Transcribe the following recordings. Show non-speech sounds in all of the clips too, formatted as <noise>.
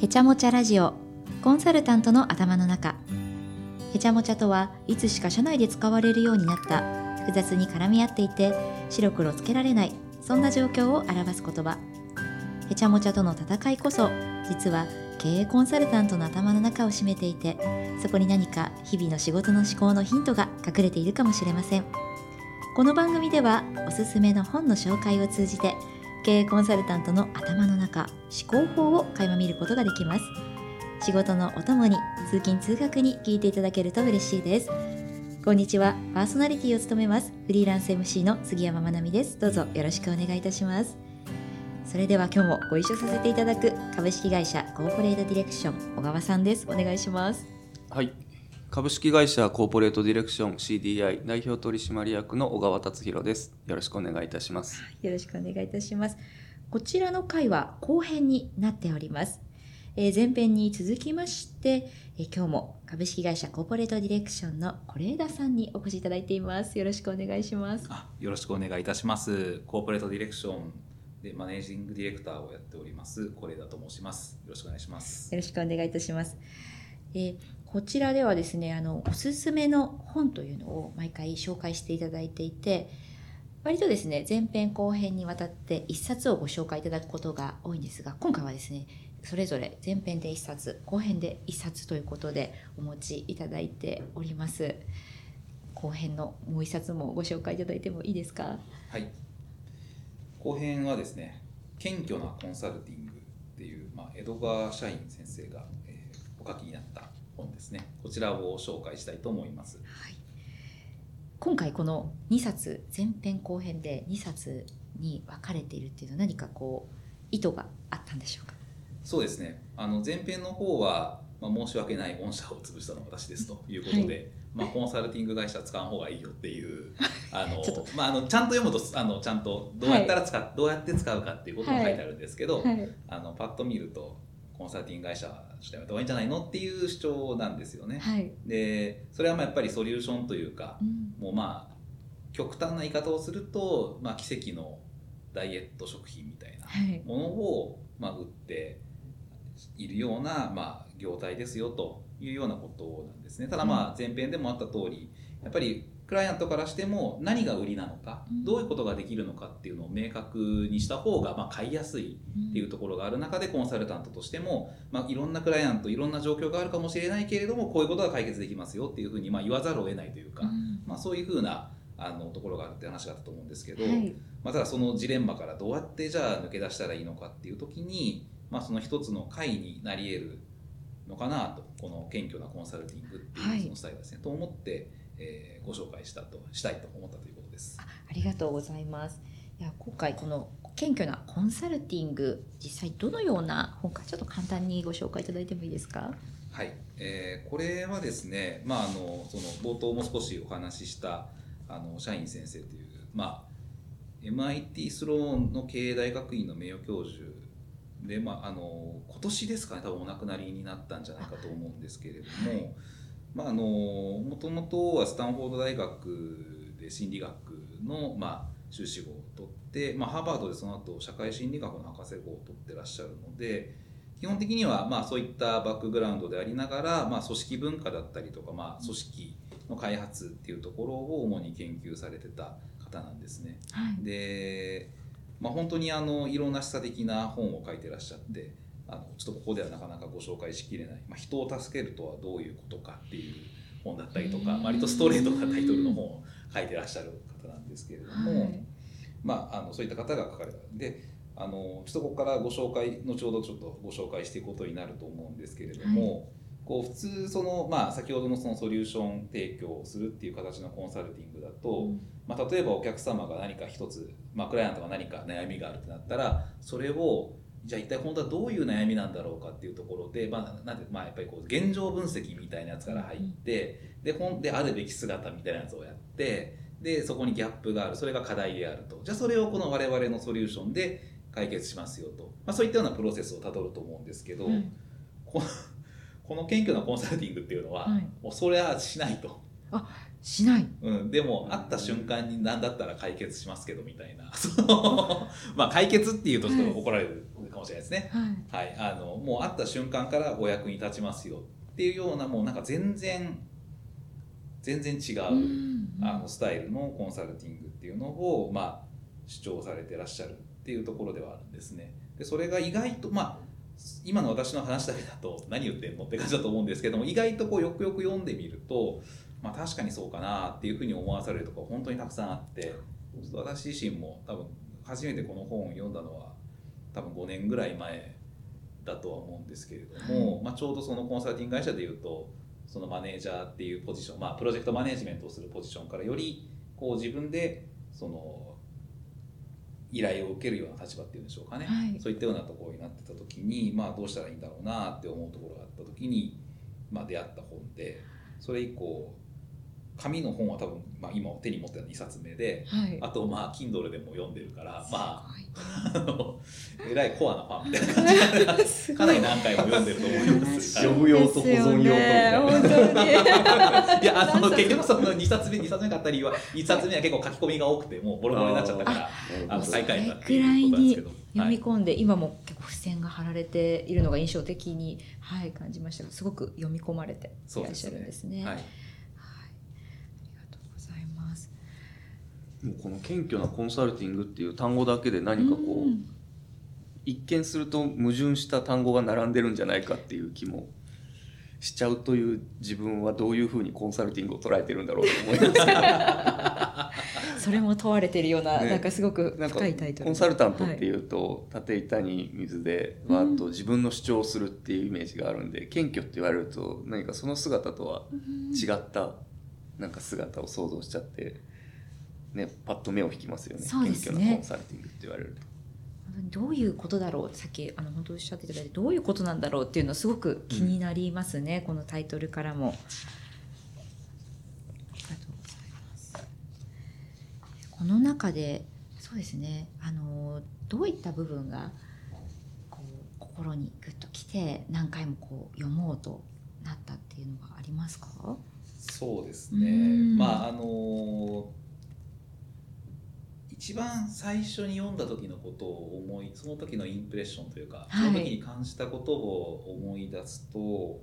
へちゃもちゃラジオ。コンサルタントの頭の中。へちゃもちゃとはいつしか社内で使われるようになった。複雑に絡み合っていて白黒つけられない。そんな状況を表す言葉。へちゃもちゃとの戦いこそ実は経営コンサルタントの頭の中を占めていてそこに何か日々の仕事の思考のヒントが隠れているかもしれません。この番組ではおすすめの本の紹介を通じて経営コンサルタントの頭の中思考法を垣間見ることができます。仕事のお供に通勤通学に聞いていただけると嬉しいです。こんにちは。パーソナリティを務めますフリーランス MC の杉山まなみです。どうぞよろしくお願いいたします。それでは今日もご一緒させていただく株式会社コーポレートディレクション小川さんです。お願いします。はい。株式会社コーポレートディレクション CDI 代表取締役の小川達弘です。よろしくお願いいたします。よろしくお願いいたします。こちらの回は後編になっております。えー、前編に続きまして、えー、今日も株式会社コーポレートディレクションの是枝さんにお越しいただいています。よろしくお願いします。あよろしくお願いいたします。コーポレートディレクションでマネージングディレクターをやっております是枝と申します。よろしくお願いします。よろしくお願いいたします。えー、こちらではですねあのおすすめの本というのを毎回紹介していただいていて割とですね前編後編にわたって1冊をご紹介いただくことが多いんですが今回はですねそれぞれ前編で1冊後編で1冊ということでお持ちいただいております。後編のもう1冊もご紹介いただいてもいいですか？はい。後編はですね「謙虚なコンサルティング」っていう、まあ、江戸川社員先生が、えー、お書きになった本ですね。こちらを紹介したいと思います、はい、今回この2冊前編後編で2冊に分かれているっていうのは何かこう意図があったんでしょうか？そうですね。あの前編の方は、まあ、申し訳ない御社を潰したのは私ですとい。うことで、はい、まあ、コンサルティング会社使う方がいいよっていう <laughs> あのまあ、あのちゃんと読むとあのちゃんとどうやったら使、はい、どうやって使うかっていうことも書いてあるんですけど、はい、あのパッと見るとコンサルティング会社としてやめた方がいいんじゃないのっていう主張なんですよね。はい、でそれはまあやっぱりソリューションというか、うん、もうまあ極端な言い方をすると、まあ、奇跡のダイエット食品みたいなものを、まあ、売っているような、まあ、業態ですよというようなことなんですね。ただまあ前編でもあった通りやっぱりクライアントからしても何が売りなのか、どういうことができるのかっていうのを明確にした方がまあ買いやすいっていうところがある中でコンサルタントとしても、まあ、いろんなクライアントいろんな状況があるかもしれないけれどもこういうことが解決できますよっていうふうにまあ言わざるを得ないというか、まあ、そういうふうなあのところがあるって話があったと思うんですけど、はい、まあ、ただそのジレンマからどうやってじゃあ抜け出したらいいのかっていう時に、まあ、その一つの会になり得るのかなとこの謙虚なコンサルティングっていうそのスタイルですね、はい、と思ってえー、ご紹介したとしたいと思ったということです。ありがとうございます。いや今回この謙虚なコンサルティング実際どのような本かちょっと簡単にご紹介いただいてもいいですか？はい、えー、これはですね、まああのその冒頭も少しお話ししたあの社員先生というまあ MIT スローンの経営大学院の名誉教授でまああの今年ですかね多分お亡くなりになったんじゃないかと思うんですけれども。はいまあ、あのもともとはスタンフォード大学で心理学の、まあ、修士号を取って、まあ、ハーバードでその後社会心理学の博士号を取ってらっしゃるので基本的にはまあそういったバックグラウンドでありながら、まあ、組織文化だったりとか、まあ、組織の開発っていうところを主に研究されてた方なんですね。はい、で、まあ、本当にあのいろんな示唆的な本を書いてらっしゃって。あのちょっとここではなかなかご紹介しきれない、まあ、人を助けるとはどういうことかっていう本だったりとか割とストレートなタイトルの本を書いてらっしゃる方なんですけれども、はい、まあ、あのそういった方が書かれた。であのちょっとここからご紹介後ほどちょっとご紹介していくことになると思うんですけれども、はい、こう普通その、まあ、先ほどのそのソリューション提供をするっていう形のコンサルティングだと、うん、まあ、例えばお客様が何か一つ、まあ、クライアントが何か悩みがあるってなったらそれをじゃあ一体本当はどういう悩みなんだろうかっていうところで、まあ、なんでまあやっぱりこう現状分析みたいなやつから入って、で本であるべき姿みたいなやつをやってでそこにギャップがある。それが課題であると。じゃあそれをこの我々のソリューションで解決しますよと、まあ、そういったようなプロセスをたどると思うんですけど、うん、このこの謙虚なコンサルティングっていうのは、はい、もうそれはしないと。あしない。うん、でも会った瞬間に何だったら解決しますけどみたいな。<laughs> まあ解決っていうとちょっと怒られるかもしれないですね、はい。はい、あのもう会った瞬間からお役に立ちますよっていうようなもうなんか全然全然違う、うんあのスタイルのコンサルティングっていうのを、まあ、主張されてらっしゃるっていうところではあるんですね。でそれが意外とまあ今の私の話だけだと何言ってんのって感じだと思うんですけども意外とこうよくよく読んでみると、まあ、確かにそうかなっていうふうに思わされるところ本当にたくさんあって私自身も多分初めてこの本を読んだのは多分5年ぐらい前だとは思うんですけれども、まあ、ちょうどそのコンサルティング会社でいうとそのマネージャーっていうポジション、まあ、プロジェクトマネジメントをするポジションからよりこう自分でその依頼を受けるような立場っていうんでしょうかね、はい。そういったようなところになってた時に、まあ、どうしたらいいんだろうなって思うところがあった時に、まあ、出会った本でそれ以降紙の本は多分、まあ、今手に持ってるの2冊目ではい。あとまあ Kindle でも読んでるからまあす <laughs> あのえらいコアなファンみたいな感じかなり何回も読んでると思います。読む用と保存用といやあの結局その2冊目2冊目買った理由は1冊目は結構書き込みが多くてもうボロボロになっちゃったからあのそ買い替えたっていいうことなんでにすけど。読み込んで、今も結構付箋が貼られているのが印象的に、はい、感じました。がすごく読み込まれていらっしゃるんですね。はいはい、ありがとうございます。もうこの謙虚なコンサルティングっていう単語だけで何かこう、ん。一見すると矛盾した単語が並んでるんじゃないかっていう気もしちゃうという自分はどういうふうにコンサルティングを捉えてるんだろうと思います。<laughs> それも問われているような、ねなんかすごく深いタイトルコンサルタントってはいいうと、縦板に水でわーっと自分の主張をするっていうイメージがあるんで謙虚って言われると何かその姿とは違ったなんか姿を想像しちゃって、ね、パッと目を引きますよね。そうですね。コンサルティングって言われると。どういうことだろう。さっきあの本当おっしゃっていただいてどういうことなんだろうっていうのすごく気になりますね、このタイトルからも。ありがとうございます。この中でそうですね。あのどういった部分がこう心にグッときて何回もこう読もうとなったっていうのがありますか？そうですうねん。まああの一番最初に読んだ時のことを思いその時のインプレッションというか、はい。その時に感じたことを思い出すとこ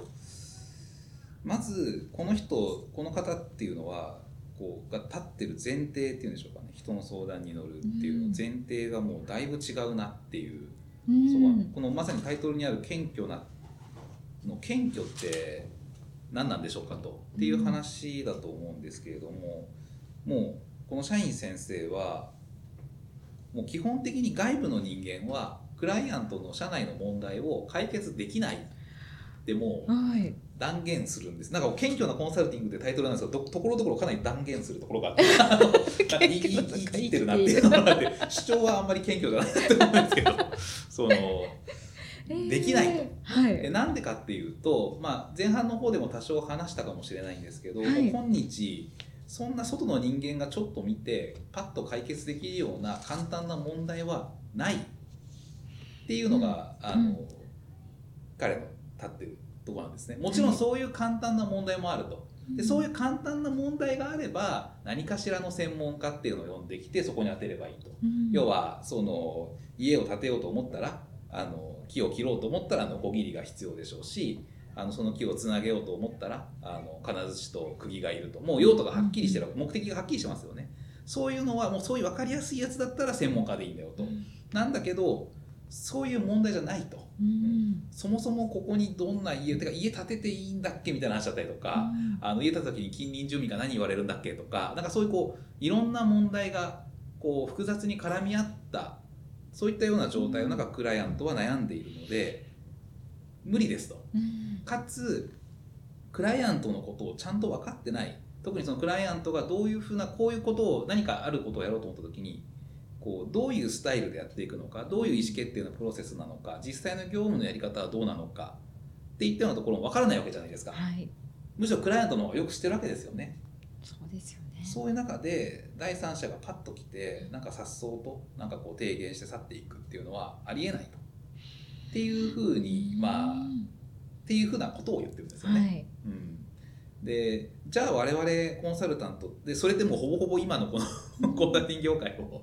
うまずこの人この方っていうのはこうが立ってる前提っていうんでしょうかね。人の相談に乗るっていうの。うん。前提がもうだいぶ違うなっていう。うそうはこのまさにタイトルにある謙虚なの謙虚って何なんでしょうかと。っていう話だと思うんですけれども、もうこの社員先生はもう基本的に外部の人間はクライアントの社内の問題を解決できない。っても断言するんです。なんか謙虚なコンサルティングってタイトルなんですけどどところどころかなり断言するところがあって。<laughs> 言い切ってるなっていうのがあって。主張はあんまり謙虚じゃないと思うんですけど。<laughs> そのできないと。はい。えなんでかっていうと、まあ、前半の方でも多少話したかもしれないんですけど、はい。今日そんな外の人間がちょっと見てパッと解決できるような簡単な問題はないっていうのが、あのうん彼の立ってるところなんですね。もちろんそういう簡単な問題もあると。でそういう簡単な問題があれば何かしらの専門家っていうのを呼んできてそこに当てればいいと。うん。要はその家を建てようと思ったらあの木を切ろうと思ったらノコギリが必要でしょうしあのその木をつなげようと思ったらあの金槌と釘がいると。もう用途がはっきりしてる目的がはっきりしてますよね。そういうのはもうそういう分かりやすいやつだったら専門家でいいんだよと。なんだけどそういう問題じゃないと。うん。そもそもここにどんな家てか家建てていいんだっけみたいな話だったりとか、あの家建てた時に近隣住民が何言われるんだっけとかなんかそういうこういろんな問題がこう複雑に絡み合ったそういったような状態の中クライアントは悩んでいるので無理ですとうんかつクライアントのことをちゃんと分かってない特にそのクライアントがどういうふうなこういうことを何かあることをやろうと思った時にこうどういうスタイルでやっていくのかどういう意思決定のプロセスなのか実際の業務のやり方はどうなのかっていったようなところも分からないわけじゃないですか。はいむしろクライアントの方がよく知ってるわけですよね。そうですよねそういう中で第三者がパッと来てなんか颯爽となんかこう提言して去っていくっていうのはありえないと。っていうふうにまあっていうふうなことを言ってるんですよね。はい。うん、でじゃあ我々コンサルタントでそれでもほぼほぼ今のこのコンサルティング業界を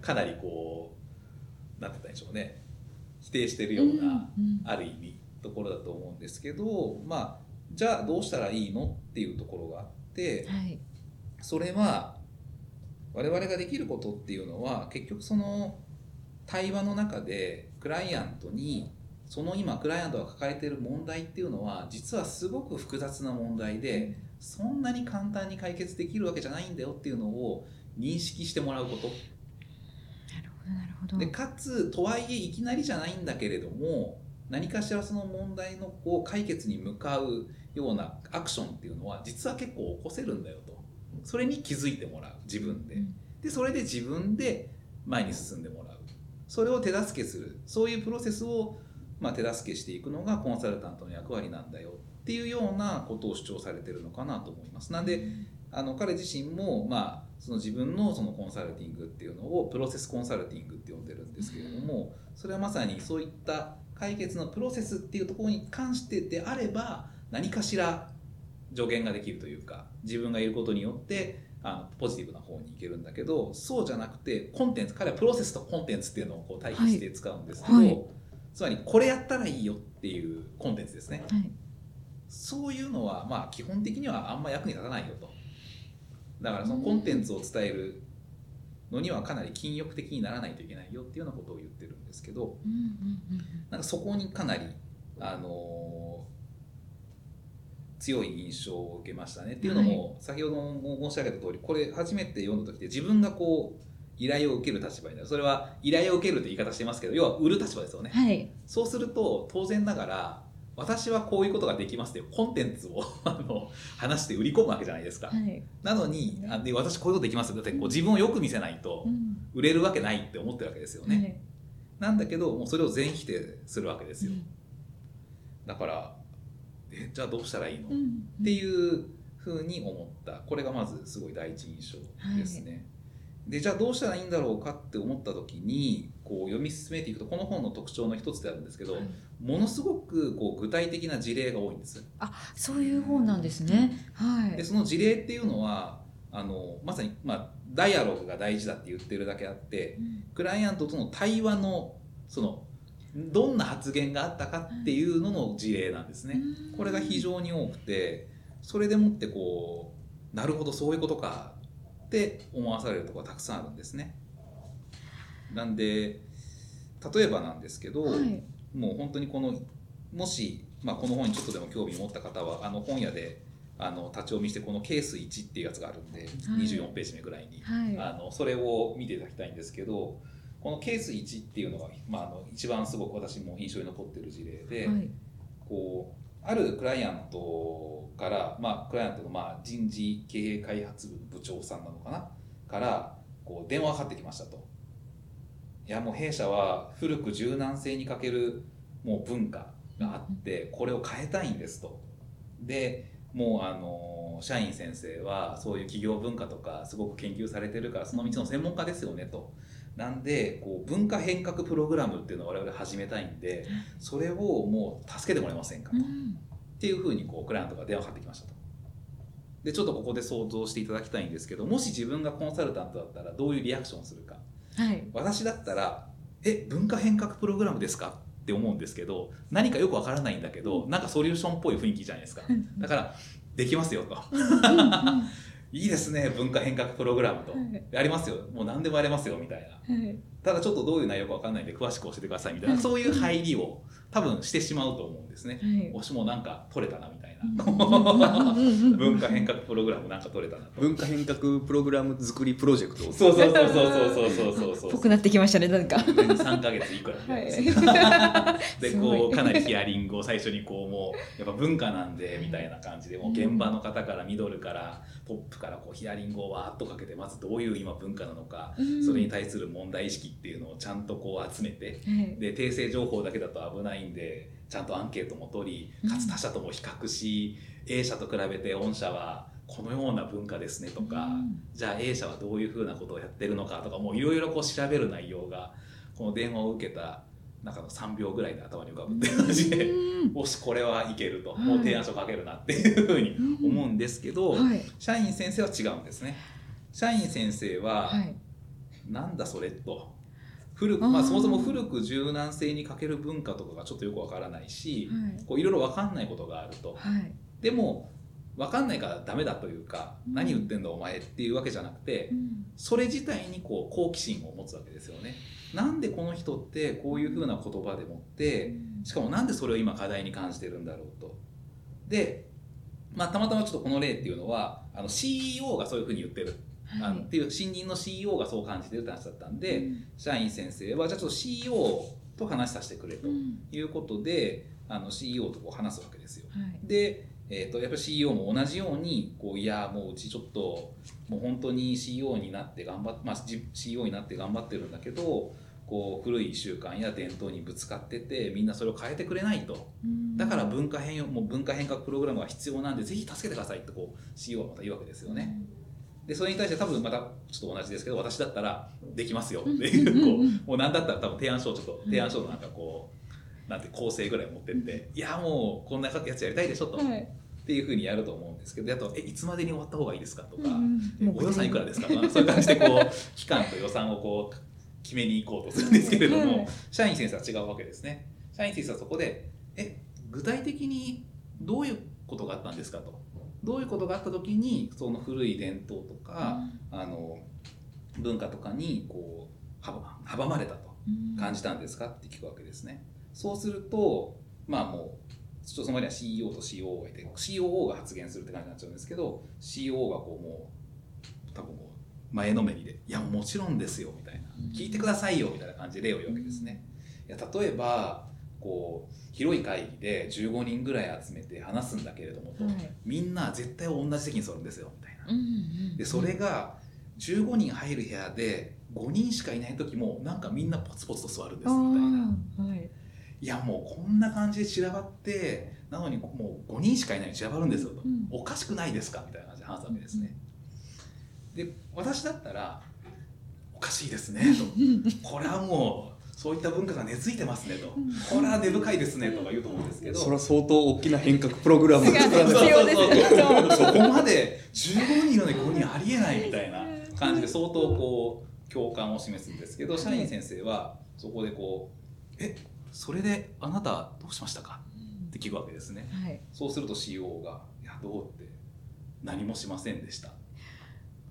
かなりこうなんて言ったんでしょうね。否定してるような、ある意味ところだと思うんですけどまあじゃあどうしたらいいのっていうところがあって、はい。それは我々ができることっていうのは結局その対話の中でクライアントにその今クライアントが抱えている問題っていうのは実はすごく複雑な問題でそんなに簡単に解決できるわけじゃないんだよっていうのを認識してもらうこと。なるほどなるほど。でかつとはいえいきなりじゃないんだけれども何かしらその問題のこう解決に向かうようなアクションっていうのは実は結構起こせるんだよと。それに気づいてもらう自分で。うん。でそれで自分で前に進んでもらうそれを手助けする。そういうプロセスをまあ手助けしていくのがコンサルタントの役割なんだよっていうようなことを主張されてるのかなと思います。なんであの彼自身も、まあ、その自分のそのコンサルティングっていうのをプロセスコンサルティングって呼んでるんですけれどもそれはまさにそういった解決のプロセスっていうところに関してであれば何かしら助言ができるというか自分がいることによってあのポジティブな方に行けるんだけどそうじゃなくてコンテンツ彼はプロセスとコンテンツっていうのをこう対比して使うんですけど、はい。はいつまりこれやったらいいよっていうコンテンツですね。はい。そういうのはまあ基本的にはあんま役に立たないよと。だからそのコンテンツを伝えるのにはかなり禁欲的にならないといけないよっていうようなことを言ってるんですけどうんうんうん。なんかそこにかなり、あのー強い印象を受けましたね。っていうのも、先ほども申し上げた通りこれ初めて読んだ時って自分がこう依頼を受ける立場になる。それは依頼を受けるって言い方してますけど要は売る立場ですよね。はい。そうすると当然ながら私はこういうことができますっていうコンテンツを <laughs> あの話して売り込むわけじゃないですか。はい。なのにあで私こういうことできますだってこう自分をよく見せないとうん。売れるわけないって思ってるわけですよね。はい。なんだけどもうそれを全否定するわけですよ。うん。だからえじゃあどうしたらいいの、っうん。ていうふうに思った。これがまずすごい第一印象ですね。でじゃあどうしたらいいんだろうかって思った時にこう読み進めていくとこの本の特徴の一つであるんですけど、はい。ものすごくこう具体的な事例が多いんです。そういう本なんですね。はい。でその事例っていうのはあのまさに、まあ、ダイアログが大事だって言ってるだけあってうん。クライアントとの対話のそのどんな発言があったかっていうのの事例なんですね。これが非常に多くてそれでもってこうなるほどそういうことかって思わされるところがたくさんあるんですね。なんで例えばなんですけど、はい。もう本当にこのもし、まあ、この本にちょっとでも興味を持った方はあの本屋であの立ち読みしてこのケース1っていうやつがあるんで、24ページ目ぐらいに。はい。あのそれを見ていただきたいんですけどこのケース1っていうのが、まあ、あの一番すごく私も印象に残ってる事例で、はいこうあるクライアントから、まあ、クライアントのまあ人事経営開発部の部長さんなのかな？からこう電話がかかってきましたと。いやもう弊社は古く柔軟性に欠けるもう文化があってこれを変えたいんですと。でもうあの社員先生はそういう企業文化とかすごく研究されてるからその道の専門家ですよねと。なんでこう文化変革プログラムっていうのを我々始めたいんでそれをもう助けてもらえませんかと、っうん。ていうふうにこうクライアントが電話かかってきましたと。でちょっとここで想像していただきたいんですけどもし自分がコンサルタントだったらどういうリアクションをするか。はい。私だったら「え文化変革プログラムですか?」って思うんですけど何かよくわからないんだけどなんかソリューションっぽい雰囲気じゃないですか。だから「できますよ」と。うん「<laughs> いいですね文化変革プログラム」と。はい「やりますよ。もう何でもやれますよ」みたいな。はい。ただちょっとどういう内容かわかんないんで詳しく教えてくださいみたいな。そういう入りを多分してしまうと思うんですね。はい。推しもなんか取れたなみたいな。うん。文化変革プログラムなんか取れたなと。文化変革プログラム作りプロジェクト。をそうそうそうそうそうそうそうそう。ぽくなってきましたねなんか。3ヶ月いくらみたい。なでこうかなりヒアリングを最初にこうもうやっぱ文化なんでみたいな感じでもう現場の方からミドルからトップからこうヒアリングをわーっとかけてまずどういう今文化なのかうん。それに対する問題意識っていうのをちゃんとこう集めてはい。で訂正情報だけだと危ないんでちゃんとアンケートも取りかつ他社とも比較し A 社と比べて御社はこのような文化ですねとか、うん。じゃあ A 社はどういうふうなことをやってるのかとかもういろいろこう調べる内容がこの電話を受けた中の3秒ぐらいで頭に浮かぶっていう感じで、もしこれはいけると、もう提案書書けるなっていうふうに思うんですけど、はい。社員先生は違うんですね。社員先生は、はい。なんだそれと古く、まあ、そもそも古く柔軟性に欠ける文化とかがちょっとよくわからないし、こういろいろわかんないことがあると。はいでもわかんないからダメだというか、うん何言ってんだお前っていうわけじゃなくて、それ自体にこう好奇心を持つわけですよね。なんでこの人ってこういうふうな言葉でもってしかもなんでそれを今課題に感じてるんだろうと。で、まあ、たまたまちょっとこの例っていうのはあの CEO がそういうふうに言ってる、あのっていう新任の CEO がそう感じてるって話だったんで、社員先生はじゃあちょっと CEO と話させてくれということで、あの CEO とこう話すわけですよ。で、えー、とやっぱり CEO も同じようにこういやもううちちょっともう本当に CEO になって頑張っ、まあ、じ CEO になって頑張ってるんだけどこう古い習慣や伝統にぶつかっててみんなそれを変えてくれないと。だから文化変もう文化変革プログラムが必要なんでぜひ助けてくださいってこう CEO はまた言うわけですよね。でそれに対して多分またちょっと同じですけど私だったらできますよっていうこうもう何だったら多分提案書をちょっと提案書のなんかこうなんて構成ぐらい持ってっていやもうこんなやつやりたいでしょと。っていうふうにやると思うんですけどあとえいつまでに終わった方がいいですかとか、えお予算いくらですか、まあ、そういう感じでこう <laughs> 期間と予算をこう決めに行こうとするんですけれども、社員先生は違うわけですね。社員先生はそこでえ具体的にどういうことがあったんですかとどういうことがあった時にその古い伝統とか、あの文化とかにこう阻阻まれたと感じたんですかって聞くわけですね。そうするとまあもうちょっとその前には CEO と COO がいて COO が発言するって感じになっちゃうんですけど COO がこうもう多分こう前のめりで「いやもちろんですよ」みたいな「聞いてくださいよ」みたいな感じで例を言うわけですね。いや例えばこう広い会議で15人ぐらい集めて話すんだけれどもと、みんな絶対同じ席に座るんですよみたいな。でそれが15人入る部屋で5人しかいない時もなんかみんなポツポツと座るんですみたいな。い。やもうこんな感じで散らばってなのにもう5人しかいない散らばるんですよと、うん。おかしくないですかみたいな感じで話すわけですね。で私だったらおかしいですねと。<laughs> これはもうそういった文化が根付いてますねとこれは根深いですねとか言うと思うんですけどそれは相当大きな変革プログラムをが必要ですねそこまで15人いるのに5人ありえないみたいな感じで相当こう共感を示すんですけど社員先生はそこでこう「えそれであなたどうしましたか?」って聞くわけですね。はいそうすると CO が「いやどう?」って何もしませんでした。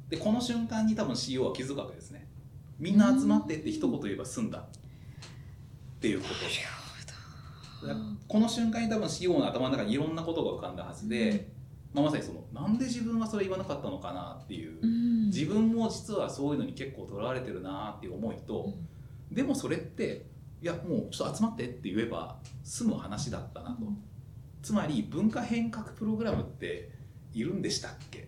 でこの瞬間に多分 CO は気づくわけですね。みんな集まってって一言言えば済んだっていうこと。この瞬間に多分 CO の頭の中にいろんなことが浮かんだはずで、まあ、まさにそのなんで自分はそれ言わなかったのかなっていう、自分も実はそういうのに結構とらわれてるなっていう思いと、でもそれっていやもうちょっと集まってって言えば済む話だったなと、つまり文化変革プログラムっているんでしたっけ？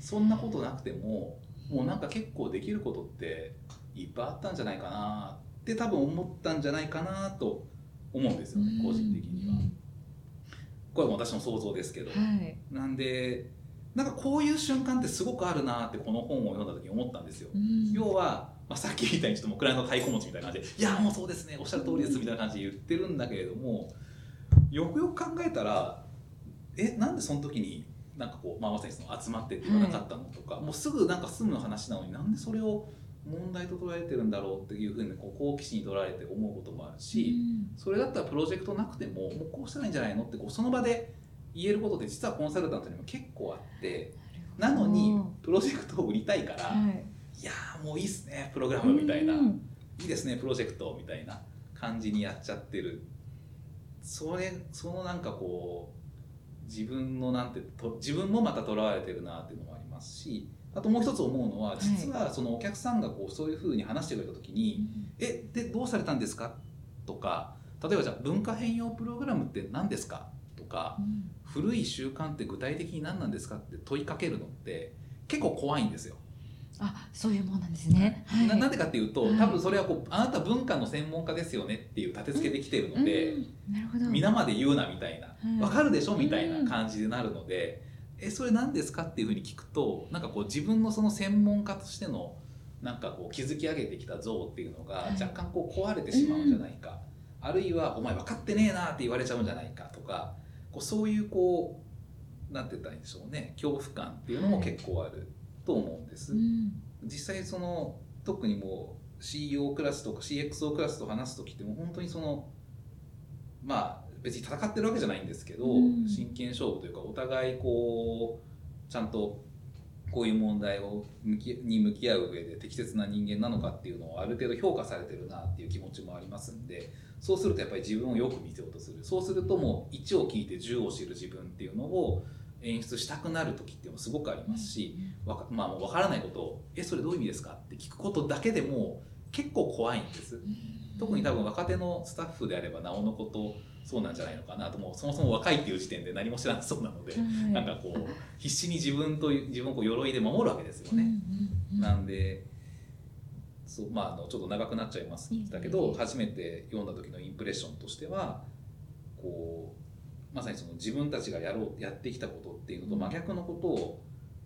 そんなことなくてももうなんか結構できることっていっぱいあったんじゃないかなって多分思ったんじゃないかなと思うんですよね個人的には。これは私の想像ですけど、はい。なんでなんかこういう瞬間ってすごくあるなってこの本を読んだ時に思ったんですよ。要は、まあ、さっきみたいにちょっともうクライアントの太鼓持ちみたいな感じ。で「いやもうそうですねおっしゃる通りです」みたいな感じで言ってるんだけれどもよくよく考えたらえなんでその時になんかこう、まあ、まさにその集まってって言わなかったのとか、もうすぐなんか済む話なのになんでそれを問題と捉えてるんだろうっていうふうにこう好奇心に取られて思うこともあるし、それだったらプロジェクトなくてももうこうしたらいいんじゃないのってこうその場で言えることで実はコンサルタントにも結構あってなのにプロジェクトを売りたいから、はい。いやーもういいっすねプログラムみたいな、うん。いいですねプロジェクトみたいな感じにやっちゃってる。それそのなんかこう自分のなんてと自分もまたとらわれてるなっていうのもありますしあともう一つ思うのは実はそのお客さんがこうそういうふうに話してくれた時に「えでどうされたんですか?」とか例えばじゃあ文化変容プログラムって何ですか？とか古い習慣って具体的に何なんですか？って問いかけるのって結構怖いんですよ。あそういうもんなんですね。はい。ななんでかっていうとはい。多分それはこうあなた文化の専門家ですよねっていう立て付けできてるので、うんなるほど皆まで言うなみたいな、はいわかるでしょみたいな感じになるので、えそれ何ですかっていうふうに聞くとなんかこう自分のその専門家としてのなんかこう築き上げてきた像っていうのがはい。若干こう壊れてしまうんじゃないか、あるいは「お前分かってねえな」って言われちゃうんじゃないかとかこうそういうこうなんて言ったらいいんでしょうね。恐怖感っていうのも結構あると思うんです。うん。実際その特にもう CEO クラスとか CXO クラスと話す時ってもう本当にそのまあ別に戦ってるわけじゃないんですけど、うん。真剣勝負というかお互いこうちゃんとこういう問題を向きに向き合う上で適切な人間なのかっていうのをある程度評価されてるなっていう気持ちもありますんでそうするとやっぱり自分をよく見せようとする。そうするともう1を聞いて10を知る自分っていうのを演出したくなる時っていうのもすごくありますし、わかまあ、もう分からないことを「えそれどういう意味ですか?」って聞くことだけでも結構怖いんです。特に多分若手のスタッフであればなおのことそうなんじゃないのかなと。もうそもそも若いっていう時点で何も知らな <laughs> そうなので、はい。なんかこう必死に自分と自分をこう鎧で守るわけですよね。うんうんうんなんでそうまあ、あのちょっと長くなっちゃいましたけど初めて読んだ時のインプレッションとしてはこうまさにその自分たちがやろうやってきたことっていうのと真逆のことを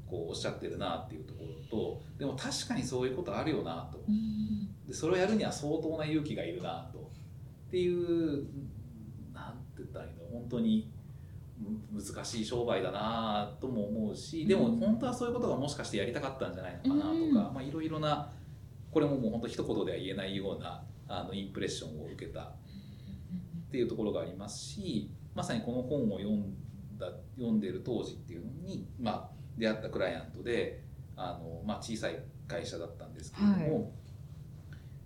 こうおっしゃってるなっていうところとでも確かにそういうことあるよなと。うん。でそれをやるには相当な勇気がいるなと。っていうなんてたらいいの本当にむ難しい商売だなとも思うしでもうん本当はそういうことがもしかしてやりたかったんじゃないのかなとか、いろいろなこれももう本当一言では言えないようなあのインプレッションを受けたっていうところがありますしまさにこの本を読んだ読んでる当時っていうのに、まあ、出会ったクライアントであの、まあ、小さい会社だったんですけれども、は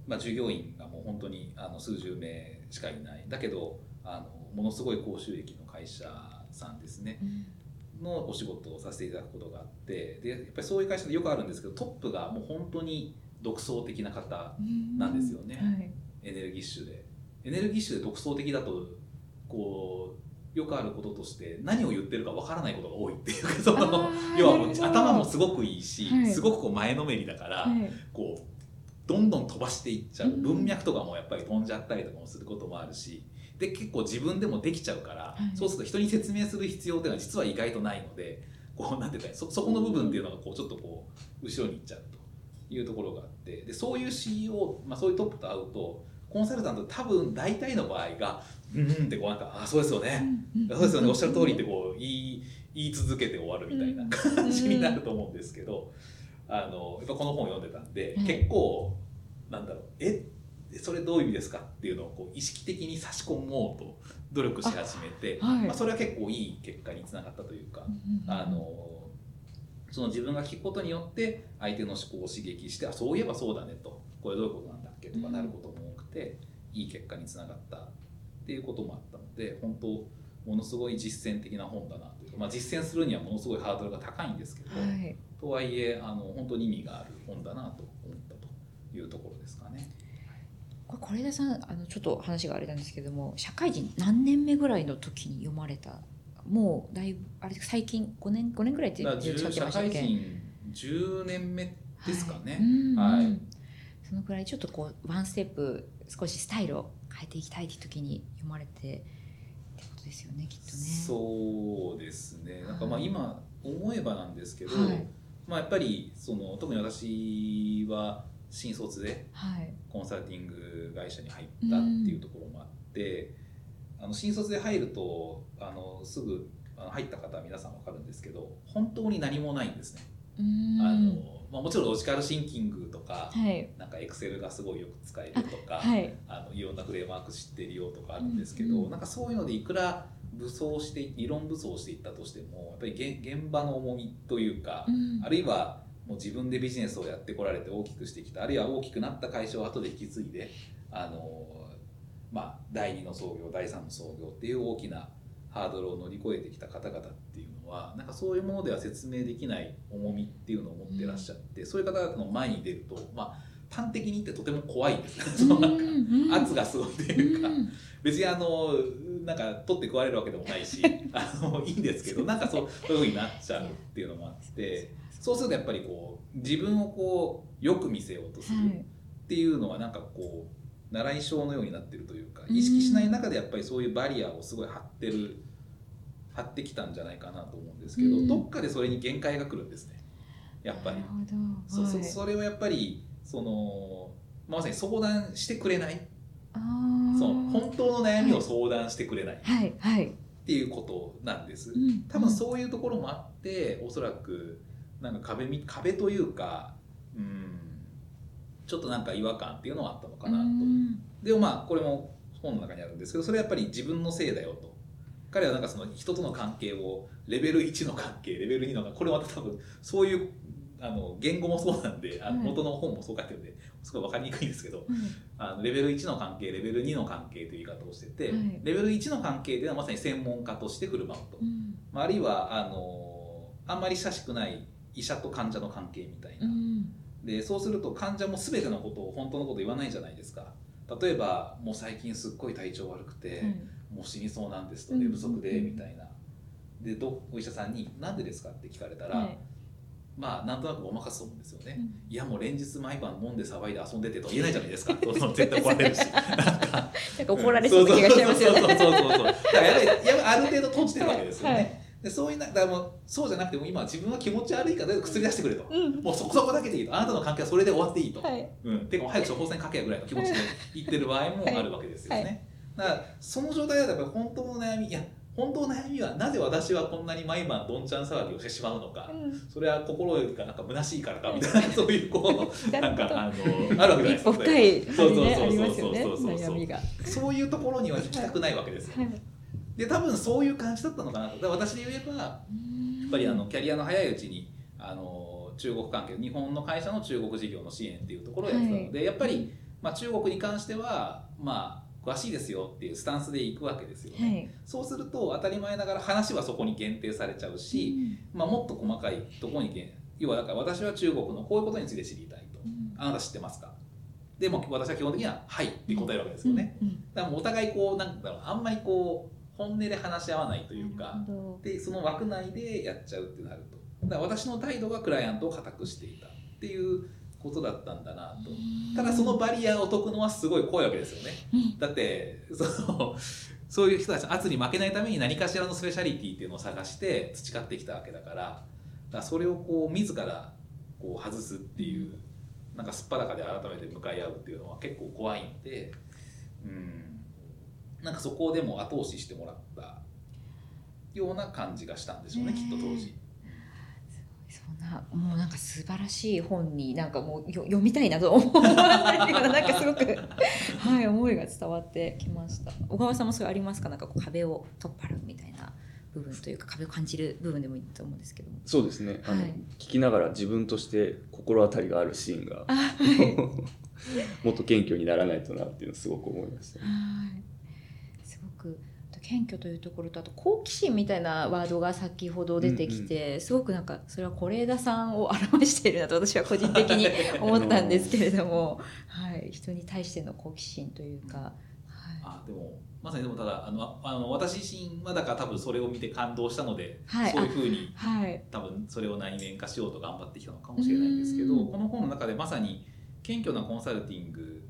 まあ、従業員がもう本当にあの数十名しかいない。だけどあのものすごい高収益の会社さんですね。のお仕事をさせていただくことがあってでやっぱりそういう会社でよくあるんですけどトップがもう本当に独創的な方なんですよね。はい。エネルギッシュで。エネルギッシュで独創的だとこうよくあることとして何を言ってるかわからないことが多いっていうかその要は頭もすごくいいし、はい。すごくこう前のめりだから、はい。こうどんどん飛ばしていっちゃう。うん。文脈とかもやっぱり飛んじゃったりとかもすることもあるしで結構自分でもできちゃうから、はい。そうすると人に説明する必要っていうのは実は意外とないのでこうなんていうかそそこの部分っていうのがこうちょっとこう後ろに行っちゃうというところがあってでそういう CEO、まあ、そういうトップと会うとコンサルタント多分大体の場合が「うんうん」ってこうなんか「あそうですよね」そうですよね。おっしゃる通りってこう言い言い続けて終わるみたいな感じになると思うんですけど、あのやっぱこの本を読んでたんで、はい。結構なんだろうえそれどういう意味ですかっていうのをこう意識的に差し込もうと努力し始めてまあ、それは結構いい結果につながったというか、あのその自分が聞くことによって相手の思考を刺激してあそういえばそうだねと。これどういうことなんだっけとかなることも多くて、いい結果につながったっていうこともあったので本当ものすごい実践的な本だなというか、まあ、実践するにはものすごいハードルが高いんですけど、はい。とはいえあの本当に意味がある本だなと思ったというところですかね。これ是枝さんあのちょっと話があれなんですけども社会人何年目ぐらいの時に読まれたもうだいぶあれ最近5年5年ぐらいって言って社ましたっけ？会人10年目ですかね。はい。うん。はい。うんそのくらいちょっとこうワンステップ少しスタイルを変えていきたいっていう時に読まれてってことですよねきっとね。そうですね。なんかまあはい。今思えばなんですけど、はい。まあ、やっぱりその特に私は新卒ではい。コンサルティング会社に入ったっていうところもあって、あの新卒で入るとあのすぐ入った方は皆さん分かるんですけど本当に何もないんですね。うーん。あのまあ、もちろんロジカルシンキングとか、はい。なんかエクセルがすごいよく使えるとか、はい。あのいろんなフレームワーク知ってるよとかあるんですけど、うんうんなんかそういうのでいくら武装して理論武装していったとしてもやっぱり現現場の重みというか、うん。あるいはもう自分でビジネスをやってこられて大きくしてきた。あるいは大きくなった会社を後で引き継いであの、まあ、第2の創業第3の創業っていう大きなハードルを乗り越えてきた方々っていうのはなんかそういうものでは説明できない重みっていうのを持ってらっしゃって、そういう方々の前に出ると、まあ、端的に言ってとても怖いんです。ね。そのなんかうん。圧がすごいというか、うん。別にあのなんか取って食われるわけでもないしあのいいんですけどなんかそうそういうふうになっちゃうっていうのもあってそうするとやっぱりこう自分をこうよく見せようとするはいっていうのはなんかこう習い性のようになってるというかうん。意識しない中でやっぱりそういうバリアをすごい張ってる張ってきたんじゃないかなと思うんですけど、うん。どっかでそれに限界が来るんですね。やっぱり。そうそはい。それをやっぱりそのまさに相談してくれない。あその本当の悩みを相談してくれない。っはいはい。ていうことなんです、うん。多分そういうところもあっておそらくなんか壁み壁というかうんちょっとなんか違和感っていうのはあったのかなと、うん。でもまあこれも本の中にあるんですけどそれはやっぱり自分のせいだよと。彼はなんかその人との関係をレベル1の関係レベル2の関係これまた多分そういうあの言語もそうなんであのはい。元の本もそう書いてるんですごい分かりにくいんですけどはい。あのレベル1の関係レベル2の関係という言い方をしてて、はい。レベル1の関係というのはまさに専門家として振る舞うと、うん。まあ、あるいはあのあんまり親しくない医者と患者の関係みたいな、うん。でそうすると患者も全てのことを本当のこと言わないじゃないですか。例えばもう最近すっごい体調悪くて、はい。もう死にそうなんですとうん。寝不足でうん。みたいな、でどお医者さんに「なんでですか?」って聞かれたら、はい。まあなんとなくごまかすと思うんですよね、うん。いやもう連日毎晩飲んで騒いで遊んでてとは <laughs> 言えないじゃないですか。絶対怒られるし。<laughs> 怒られそうな気がしますよね。そうそうそうそうそう。だからやある程度閉じてるわけですよね、はいでそういうなだからもうそうじゃなくても今自分は気持ち悪いから薬出してくれと、うん。もうそこそこだけでいい。とあなたの関係はそれで終わっていいと、はい。うん、てか早く処方箋書けやぐらいの気持ちで言ってる場合もあるわけですよね、だからその状態だとやっぱり本当の悩みいや本当の悩みはなぜ私はこんなに毎晩どんちゃん騒ぎをしてしまうのか、それは心がなんか虚しいからかみたいなそういうこう <laughs> なんかあのあるわけじゃないですか一歩深いそうそうそうそうそうそうそう。悩みが。はそういうところには行きたくないわけですよ、いで多分そういう感じだったのかなと。だ私で言えばやっぱりあのキャリアの早いうちにあの中国関係日本の会社の中国事業の支援っていうところをやってたの。で、やっぱり、まあ、中国に関してはまあ詳しいですよっていうスタンスで行くわけですよね、はい。そうすると当たり前ながら話はそこに限定されちゃうし、まあ、もっと細かいところに限要はだから私は中国のこういうことについて知りたいと。あなた知ってますか？でも私は基本的には「はい」って答えるわけですよね、うん。だからお互いこうなんだろうあんまりこう本音で話し合わないというかでその枠内でやっちゃうってなると。だから私の態度がクライアントを固くしていたっていうことだったんだなと。ただそのバリアを解くのはすごい怖いわけですよね。うん。だってそのそういう人たち圧に負けないために何かしらのスペシャリティっていうのを探して培ってきたわけだから。だそれをこう自らこう外すっていうなんかすっぱだかで改めて向かい合うっていうのは結構怖いんで。うんなんかそこをでも後押ししてもらったような感じがしたんでしょうねねきっと当時。そんなもうなんか素晴らしい本になんかもうよ読みたいなと思いました今なんかすごく <laughs> はい思いが伝わってきました。小川さんもそれありますか？なんかこう壁を取っ払うみたいな部分というか壁を感じる部分でもいいと思うんですけども。そうですね。あの、はい。聞きながら自分として心当たりがあるシーンがあはい。<laughs> もっと謙虚にならないとなっていうのをすごく思いました。ね、はいすごく謙虚というところとあと好奇心みたいなワードが先ほど出てきて、すごくなんかそれは是枝さんを表しているなと私は個人的に <laughs> 思ったんですけれども、はい、人に対しての好奇心というか、はい、あでもまさにでもただあのあの私自身はだから多分それを見て感動したので、はい。そういうふうにはい、多分それを内面化しようと頑張ってきたのかもしれないんですけどうん。この本の中でまさに謙虚なコンサルティング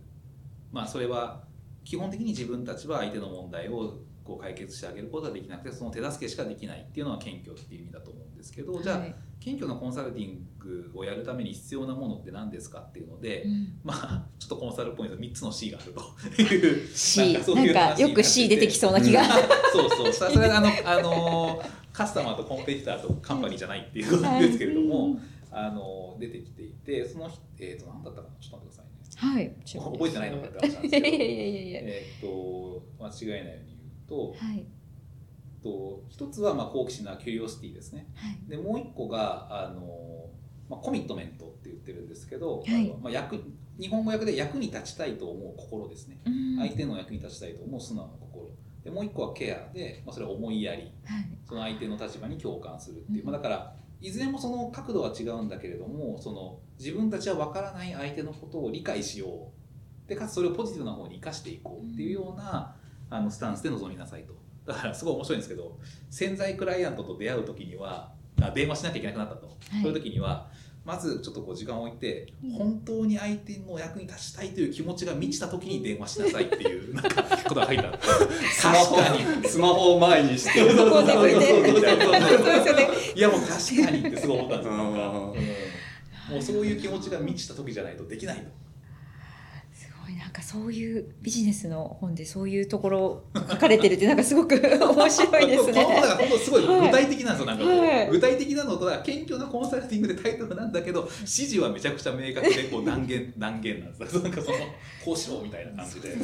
まあそれは基本的に自分たちは相手の問題をこう解決してあげることはできなくてその手助けしかできないっていうのは謙虚っていう意味だと思うんですけどじゃあはい謙虚なコンサルティングをやるために必要なものって何ですかっていうので、うん。<laughs> まあちょっとコンサルポイント3つの C があると。<laughs> いう C なんかそうないんかう話よく C 出てきそうな気が。そうそう。さそれはあの、あのカスタマーとコンペティターとカンパニーじゃないっていうことですけれども、あの出てきていてその人えっ、と何だったかな？ちょっと待ってくださいねはい、覚えてないのかって話なんですけどいやいやいやいやいや。えっ、と間違いないように言うとはい。と一つはまあ好奇心なキュリオシティですね。はい。でもう一個があの、まあ、コミットメントって言ってるんですけど、はい。まあ、役日本語訳で役に立ちたいと思う心ですね。うん。相手の役に立ちたいと思う素直な心。でもう一個はケアで、まあ、それは思いやり。はい。その相手の立場に共感するっていう、うん。まあ、だからいずれもその角度は違うんだけれどもその自分たちは分からない相手のことを理解しよう。でかつそれをポジティブな方に生かしていこう。っていうような、あのスタンスで臨みなさいと。だからすごい面白いんですけど潜在クライアントと出会う時にはあ電話しなきゃいけなくなったと、はい。そういう時にはまずちょっとこう時間を置いて、うん。本当に相手の役に立ちたいという気持ちが満ちた時に電話しなさいっていうなんかことが入ったスマホスマホを前にしてそうそうそいやもう確かにってすごい思ったんですよ、もうそういう気持ちが満ちた時じゃないとできないと。ごいなんかそういうビジネスの本でそういうところ書かれてるってなんかすごく <laughs> 面白いですね。この本当すごい具体的なんですよ、なんかはい。具体的なのと謙虚なコンサルティングでタイトルなんだけど指示はめちゃくちゃ明確で <laughs> こう断言断言なんですよなんかそのこうしろみたいな感じで。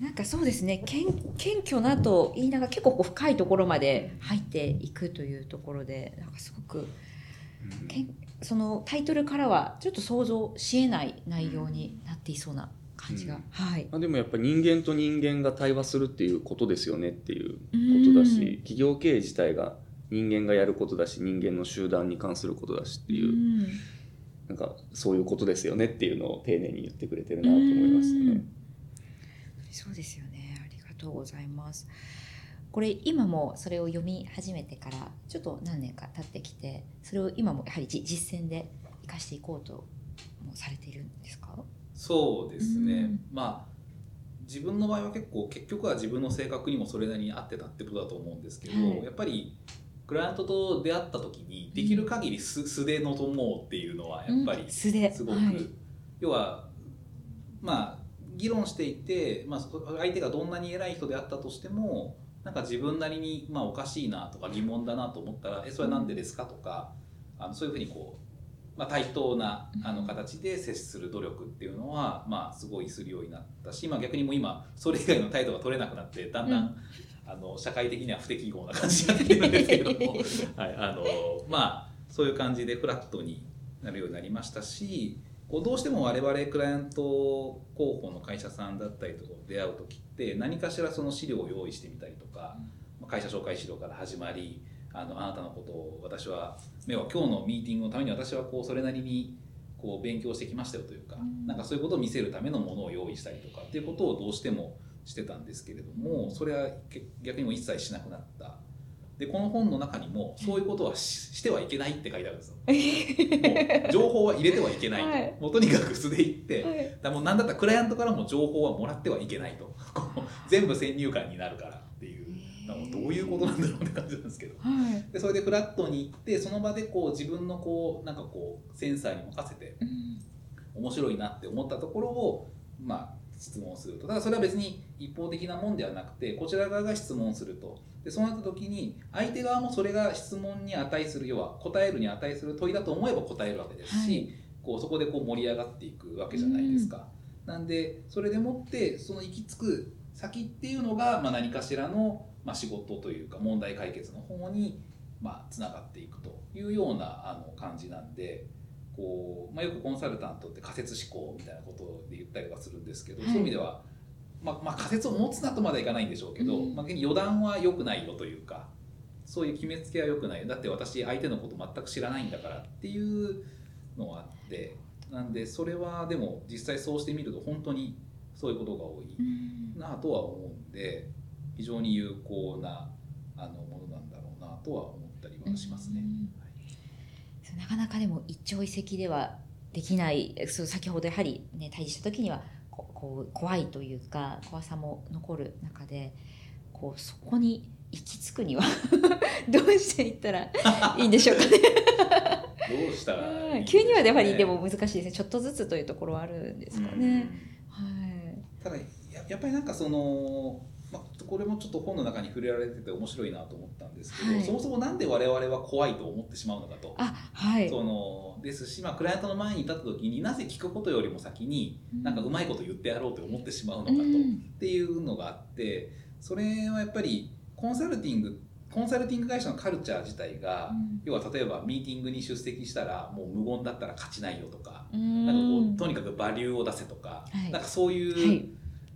なんかそうですね。謙謙虚なと言いながら結構こう深いところまで入っていくというところでなんかすごくけんそのタイトルからはちょっと想像しえない内容になっていそうな感じが、うんはい。まあ、でもやっぱ人間と人間が対話するっていうことですよねっていうことだし企業経営自体が人間がやることだし人間の集団に関することだしっていううんなんかそういうことですよねっていうのを丁寧に言ってくれてるなと思いましたね。そうですよね。ありがとうございます。これ今もそれを読み始めてからちょっと何年か経ってきてそれを今もやはりじ実践で生かしていこうともされているんですか？そうですね、うん。まあ自分の場合は結構結局は自分の性格にもそれなりに合ってたってことだと思うんですけど、はい。やっぱりクライアントと出会った時にできる限り素素で臨もうっていうのはやっぱりすごく、はい。要はまあ議論していて、まあ、そ相手がどんなに偉い人であったとしてもなんか自分なりに、まあ、おかしいなとか疑問だなと思ったら「えそれはなんでですか?」とかあのそういうふうにこう、まあ、対等なあの形で接する努力っていうのは、まあ、すごいするようになったし、まあ、逆にもう今それ以外の態度が取れなくなってだんだん、うんあの社会的には不適合な感じになってるんですけれども、<laughs> はい、あのまあそういう感じでフラットになるようになりましたしこうどうしても我々クライアント候補の会社さんだったりとか出会う時って何かしらその資料を用意してみたりとか、まあ会社紹介資料から始まりあのあなたのことを私は要は今日のミーティングのために私はこうそれなりにこう勉強してきましたよというか、うんなんかそういうことを見せるためのものを用意したりとかっていうことをどうしてもしてたんですけれどもそれはけ逆にもう一切しなくなった。でこの本の中にもそういうことはししてはいけないって書いてあるんですよ。<laughs> 報は入れてはいけないと、はい。もうとにかく素で言って、はい。だもう何だったらクライアントからも情報はもらってはいけないと。こ <laughs> う全部先入観になるからっていう。だもうどういうことなんだろうって感じなんですけど。はい。でそれでフラットに行ってその場でこう自分のこうなんかこうセンサーに任せてうん。面白いなって思ったところをまあ質問するとだからそれは別に一方的なもんではなくてこちら側が質問するとでそうなった時に相手側もそれが質問に値する要は答えるに値する問いだと思えば答えるわけですし、はいこうそこでこう盛り上がっていくわけじゃないですか。なんでそれでもってその行き着く先っていうのが、まあ、何かしらの、まあ、仕事というか問題解決の方にまあつながっていくというようなあの感じなんで。こうまあ、よくコンサルタントって仮説思考みたいなことで言ったりはするんですけど、はいそういう意味では、まあまあ、仮説を持つなとまではいかないんでしょうけど、うんまあ、余談は良くないよというかそういう決めつけは良くないだって私相手のこと全く知らないんだからっていうのがあってなんでそれはでも実際そうしてみると本当にそういうことが多いうん。なとは思うんで非常に有効なあのものなんだろうなとは思ったりはしますね。うんなかなかでも一朝一夕ではできないそう先ほどやはりね対峙した時にはここう怖いというか怖さも残る中でこうそこに行き着くには <laughs> どうしていったら <laughs> いいんでしょうかね。急にはやはりでも難しいですね。ちょっとずつというところはあるんですかね。はい。ただややっぱりなんかその、まあ、これもちょっと本の中に触れられてて面白いなと思ったんですけど、はい。そもそもなんで我々は怖いと思ってしまうのかと。あはい。そのですし、まあ、クライアントの前に立った時になぜ聞くことよりも先になんかうまいこと言ってやろうと思ってしまうのかと、うん。っていうのがあってそれはやっぱりコンサルティングコンサルティング会社のカルチャー自体が、うん。要は例えばミーティングに出席したらもう無言だったら勝ちないよとか、うん。なんかこうとにかくバリューを出せとか、はい。なんかそういう、はい。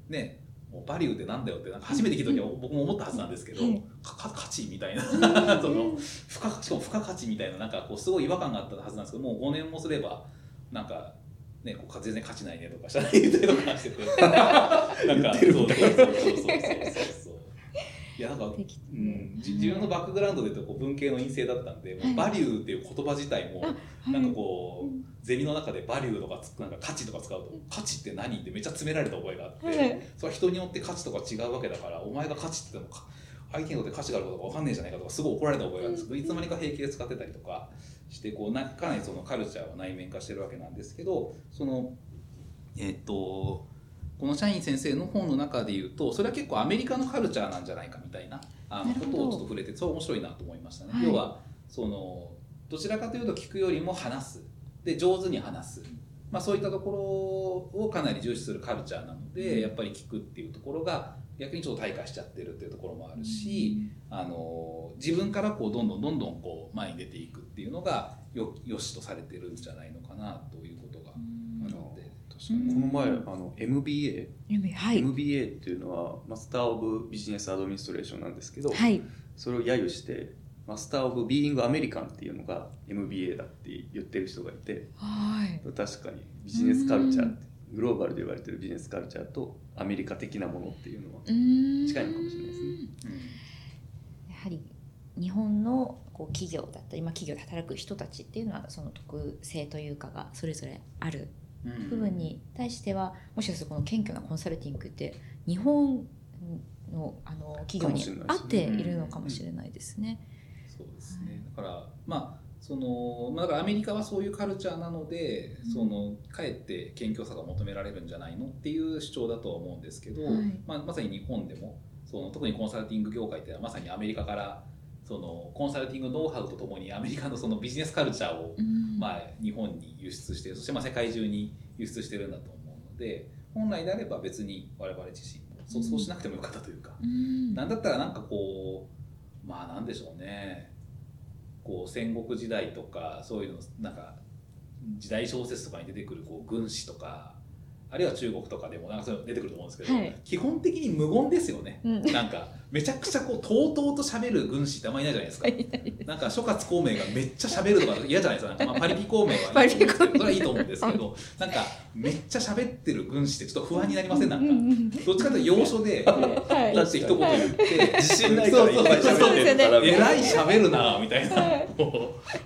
ねもうバリューってなんだよってなんか初めて聞いた時は僕も思ったはずなんですけど、はいかか価値みたいな。<laughs> そのうん。付加しかも付加価値みたいななんかこうすごい違和感があったはずなんですけどもう5年もすればなんか。ね、こう全然価値ないねとか社内言ったりとかしてて。<laughs> なんかそうそうそうそうそうそうそういやなんかうん、じ自分のバックグラウンドでこう文系の院生だったんで、もうバリューっていう言葉自体も、なんかこう、うん。ゼミの中でバリューとかつなんか価値とか使うと、価値って何ってめっちゃ詰められた覚えがあって、はい。それは人によって価値とか違うわけだから、お前が価値って言ってもか相手にとって価値があることが分かんねえじゃないかとか、すごい怒られた覚えがあるんです。けど、いつの間にか平気で使ってたりとかして、こうなかなりそのカルチャーを内面化してるわけなんですけど、そのえっ、とこの社員先生の本の中で言うとそれは結構アメリカのカルチャーなんじゃないかみたいなあのことをちょっと触れてそう面白いなと思いましたね。はい。要はそのどちらかというと聞くよりも話す。で上手に話す、まあ、そういったところをかなり重視するカルチャーなので、やっぱり聞くっていうところが逆にちょっと退化しちゃってるっていうところもあるし、あの自分からこうどんどんどんどんこう前に出ていくっていうのがよよしとされてるんじゃないのかなということこの前あの MBA、はい、MBA っていうのは Master of Business Administration なんですけど、はい、それを揶揄して Master of Being American っていうのが MBA だって言ってる人がいてはい、確かに。ビジネスカルチャーってグローバルで言われてるビジネスカルチャーとアメリカ的なものっていうのは近近いのかもしれないですね。やはり日本のこう企業だったり、まあ、企業で働く人たちっていうのはその特性というかがそれぞれあるうん部分に対してはもしかするとこの謙虚なコンサルティングって日本のあの企業に合っているのかもしれないですね。そうですね、だからまあそのまあだからアメリカはそういうカルチャーなので、うん。そのかえって謙虚さが求められるんじゃないのっていう主張だとは思うんですけど、はい。まあ、まさに日本でもその特にコンサルティング業界っていうのはまさにアメリカからそのコンサルティングノウハウとともにアメリカのそのビジネスカルチャーを、うん。まあ、日本に輸出してそしてまあ世界中に輸出してるんだと思うので本来であれば別に我々自身もそうそうしなくてもよかったというか。うん。なんだったらなんかこうまあなんでしょうね。こう戦国時代とかそういうのなんか時代小説とかに出てくるこう軍師とかあるいは中国とかでもなんかそういうの出てくると思うんですけど、はい。基本的に無言ですよね、うん。なんかめちゃくちゃこうとうとうと喋る軍師ってあんまりいないじゃないですか。<laughs> なんか諸葛孔明がめっちゃ喋るとか嫌じゃないですか。なんかまあパリピ孔明はいいと思うんですけど、それはいいと思うんですけど、なんかめっちゃ喋ってる軍師ってちょっと不安になりません？なんか。どっちかというと要所で、<laughs> はい。ポンって一言言って、自信ないからいっぱい喋ってるからえらい喋るなみたいな。はい。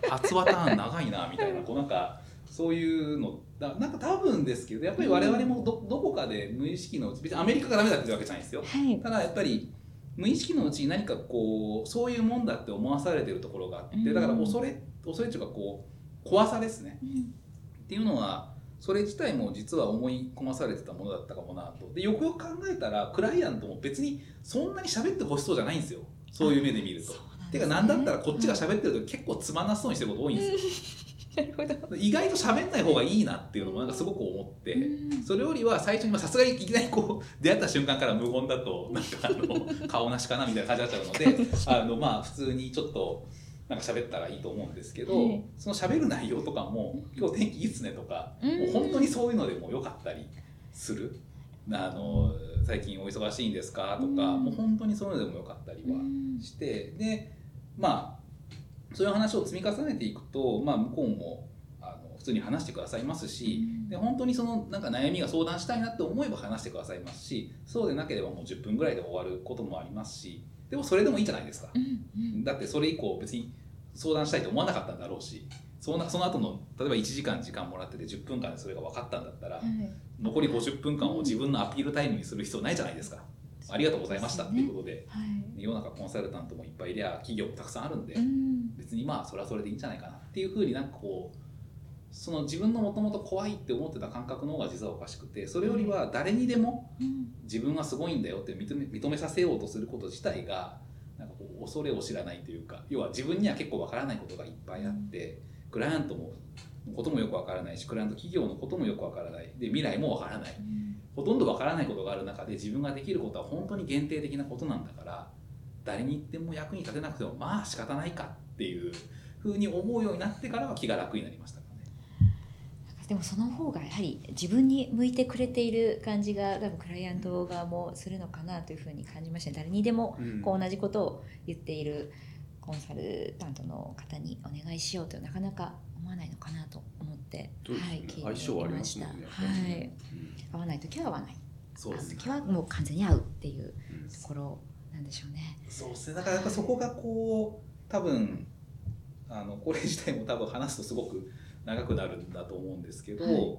初パターン長いなみたいな。こうなんかそういうのだなんか多分ですけどやっぱり我々もどどこかで無意識のうち別にアメリカがダメだっていうわけじゃないですよ。はい。ただやっぱり無意識のうちに何かこうそういうもんだって思わされてるところがあってだから恐れ恐れっていうかこう怖さですね。っていうのはそれ自体も実は思い込まされてたものだったかもなと。でよくよく考えたらクライアントも別にそんなに喋ってほしそうじゃないんですよ。そういう目で見ると。てかなんだったらこっちが喋ってると結構つまんなそうにしてること多いんですなるほどよ。意外と喋んない方がいいなっていうのもなんかすごく思って。うんそれよりは最初にまあさすがにいきなりこう出会った瞬間から無言だとなんかあの顔なしかなみたいな感じになっちゃうので <laughs> あのまあ普通にちょっとなんか喋ったらいいと思うんですけど、はいその喋る内容とかも「今日天気いいっすね」とか、うんもう本当にそういうのでもよかったりする。あの最近お忙しいんですかとか、うんもう本当にそういうのでもよかったりはうんしてでまあそういう話を積み重ねていくと、まあ、向こうもあの普通に話してくださいますし、で本当にそのなんか悩みが相談したいなって思えば話してくださいますしそうでなければもう10分ぐらいで終わることもありますしでもそれでもいいじゃないですか。だってそれ以降別に相談したいと思わなかったんだろうしそのその後の例えば1時間時間もらってて10分間でそれが分かったんだったらはい。残り50分間を自分のアピールタイムにする必要ないじゃないですかありがとうございました。っていうことではい。世の中コンサルタントもいっぱいいりゃ企業もたくさんあるんで、うん。別にまあそれはそれでいいんじゃないかなっていうふうになんかこうその自分のもともと怖いって思ってた感覚の方が実はおかしくてそれよりは誰にでもうん。自分はすごいんだよって認め認めさせようとすること自体がなんかこう恐れを知らないというか要は自分には結構わからないことがいっぱいあってクライアントもこともよくわからないしクライアント企業のこともよくわからない。で未来もわからないほとんどわからないことがある中で自分ができることは本当に限定的なことなんだから誰に言っても役に立てなくてもまあ仕方ないかっていうふうに思うようになってからは気が楽になりましたかね。でもその方がやはり自分に向いてくれている感じが多分クライアント側もするのかなというふうに感じましたね。誰にでもうんこう同じことを言っているコンサルタントの方にお願いしようとなかなか思わないのかなと思って、ね。はい、聞いて相性はありますはい、うん合わない時は合わない、そうですね。時はもう完全に合うっていうとうん。ころなんでしょうね。そうですね。だからやっぱそこがこう多分あのこれ自体も多分話すとすごく長くなるんだと思うんですけど、はい。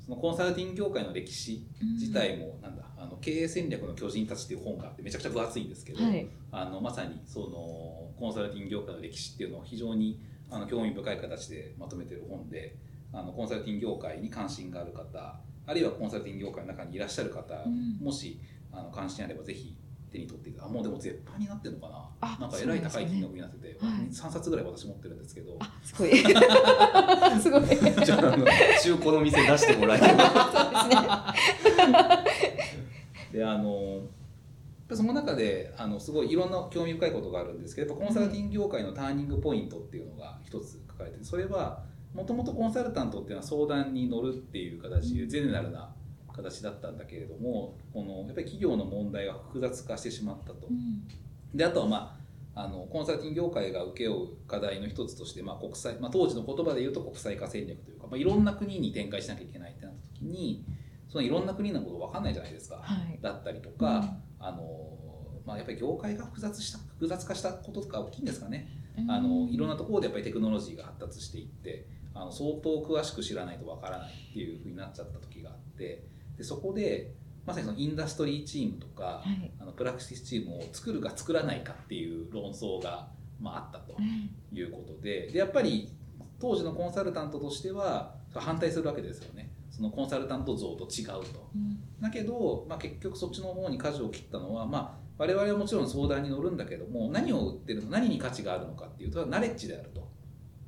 そのコンサルティング業界の歴史自体もなんだあの経営戦略の巨人たちっていう本があってめちゃくちゃ分厚いんですけど、はい、あのまさにそのコンサルティング業界の歴史っていうのを非常にあの興味深い形でまとめてる本であのコンサルティング業界に関心がある方ああるいはコンサルティング業界の中にいらっしゃる方、うん。もしあの関心あればぜひ手に取っていただあもうでも絶版になってるのかな？あなんかえらい高い金額になってて、そうなんで3冊ぐらい私持ってるんですけど。あすごい。<laughs> すごい。じゃああの中古の店出してもらえればね。であのその中であのすごいいろんな興味深いことがあるんですけどやっぱコンサルティング業界のターニングポイントっていうのが一つ書かれててそれはもともとコンサルタントっていうのは相談に乗るっていう形でゼネラルな形だったんだけれどもこのやっぱり企業の問題が複雑化してしまったと。うん。であとはまああのコンサルティング業界が請け負う課題の一つとして、まあ国際まあ、当時の言葉で言うと国際化戦略というか、まあ、いろんな国に展開しなきゃいけないってなった時にそのいろんな国のこと分かんないじゃないですか。はい。だったりとか、あのまあ、やっぱり業界が複雑した複雑化したこととか大きいんですかね、うん。あのいろんなところでやっぱりテクノロジーが発達していってあの相当詳しく知らないとわからないっていうふうになっちゃった時があってでそこでまさにそのインダストリーチームとか、はい。あのプラクティスチームを作るか作らないかっていう論争が、まあ、あったとうん。いうことででやっぱり当時のコンサルタントとしては反対するわけですよね。そのコンサルタント像と違うと。うん。だけど、まあ、結局そっちの方に舵を切ったのは、まあ、我々はもちろん相談に乗るんだけども何を売ってるの何に価値があるのかっていうとナレッジであると。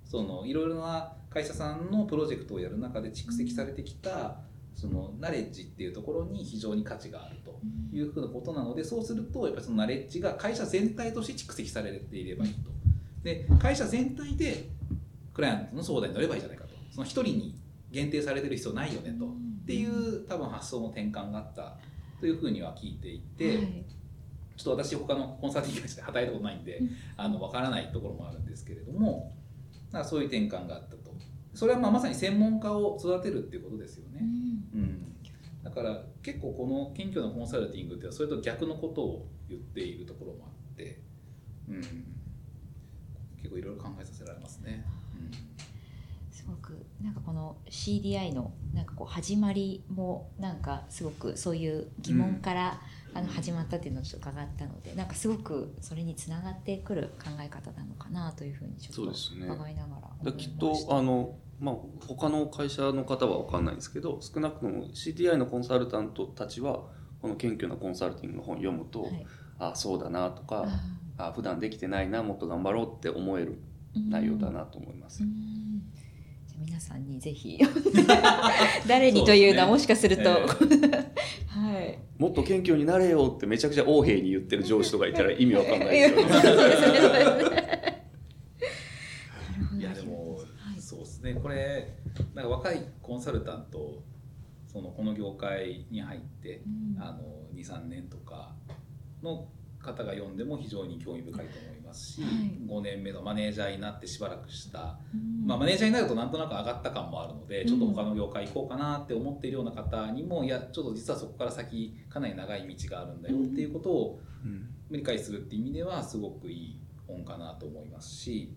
そのいろいろな会社さんのプロジェクトをやる中で蓄積されてきたそのナレッジっていうところに非常に価値があるというふうなことなのでそうするとやっぱりそのナレッジが会社全体として蓄積されていればいいと。で会社全体でクライアントの相談に乗ればいいじゃないかと。その一人に限定されてる必要ないよねと。っていう多分発想の転換があったというふうには聞いていて、はい。ちょっと私他のコンサルティング会社で働いたことないんで、うんあの分からないところもあるんですけれどもそういう転換があったとそれはまあまさに専門家を育てるっていうことですよね、うん。うん、だから結構この謙虚なコンサルティングってそれと逆のことを言っているところもあって、うん、結構いろいろ考えさせられますね。すごくなんかこの CDI のなんかこう始まりもなんかすごくそういう疑問から、あの始まったっていうのをちょっと伺ったのでなんかすごくそれにつながってくる考え方なのかなというふうにちょっと伺いながらだきっとあの、まあ、他の会社の方は分かんないんですけど少なくとも CTI のコンサルタントたちはこの謙虚なコンサルティングの本を読むと、はい。ああそうだなとか、ああ普段できてないなもっと頑張ろうって思えるー内容だなと思います。うん。じゃあ皆さんにぜひ <laughs> 誰にというのはもしかすると、はい。もっと謙虚になれよってめちゃくちゃ横柄に言ってる上司とかいたら意味わかんないですよね。<laughs> そうですねそうですねなるほどいやでも、はいそうですねこれなんか若いコンサルタントそのこの業界に入って、うん。あの23年とかの方が読んでも非常に興味深いと思いますし、はい。5年目のマネージャーになってしばらくした、うん。まあ、マネージャーになるとなんとなく上がった感もあるので、うん。ちょっと他の業界行こうかなって思っているような方にもいやちょっと実はそこから先かなり長い道があるんだよっていうことをうん。理解するっていう意味ではすごくいい本かなと思いますし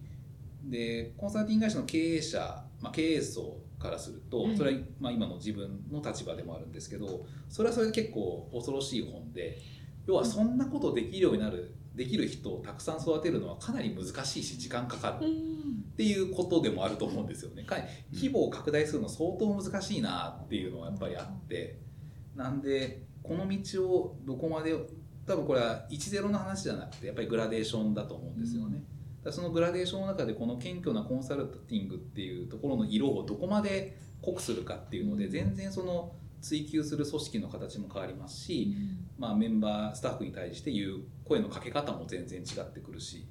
でコンサルティング会社の経営者、まあ、経営層からするとはいそれはまあ今の自分の立場でもあるんですけどそれはそれで結構恐ろしい本で要はそんなことできるようになるできる人をたくさん育てるのはかなり難しいし時間かかる。っていうことでもあると思うんですよね。か規模を拡大するの相当難しいなっていうのはやっぱりあってなんでこの道をどこまで多分これは10の話じゃなくてやっぱりグラデーションだと思うんですよね。そのグラデーションの中でこの謙虚なコンサルティングっていうところの色をどこまで濃くするかっていうので全然その追求する組織の形も変わりますし、まあ、メンバースタッフに対して言う声のかけ方も全然違ってくるし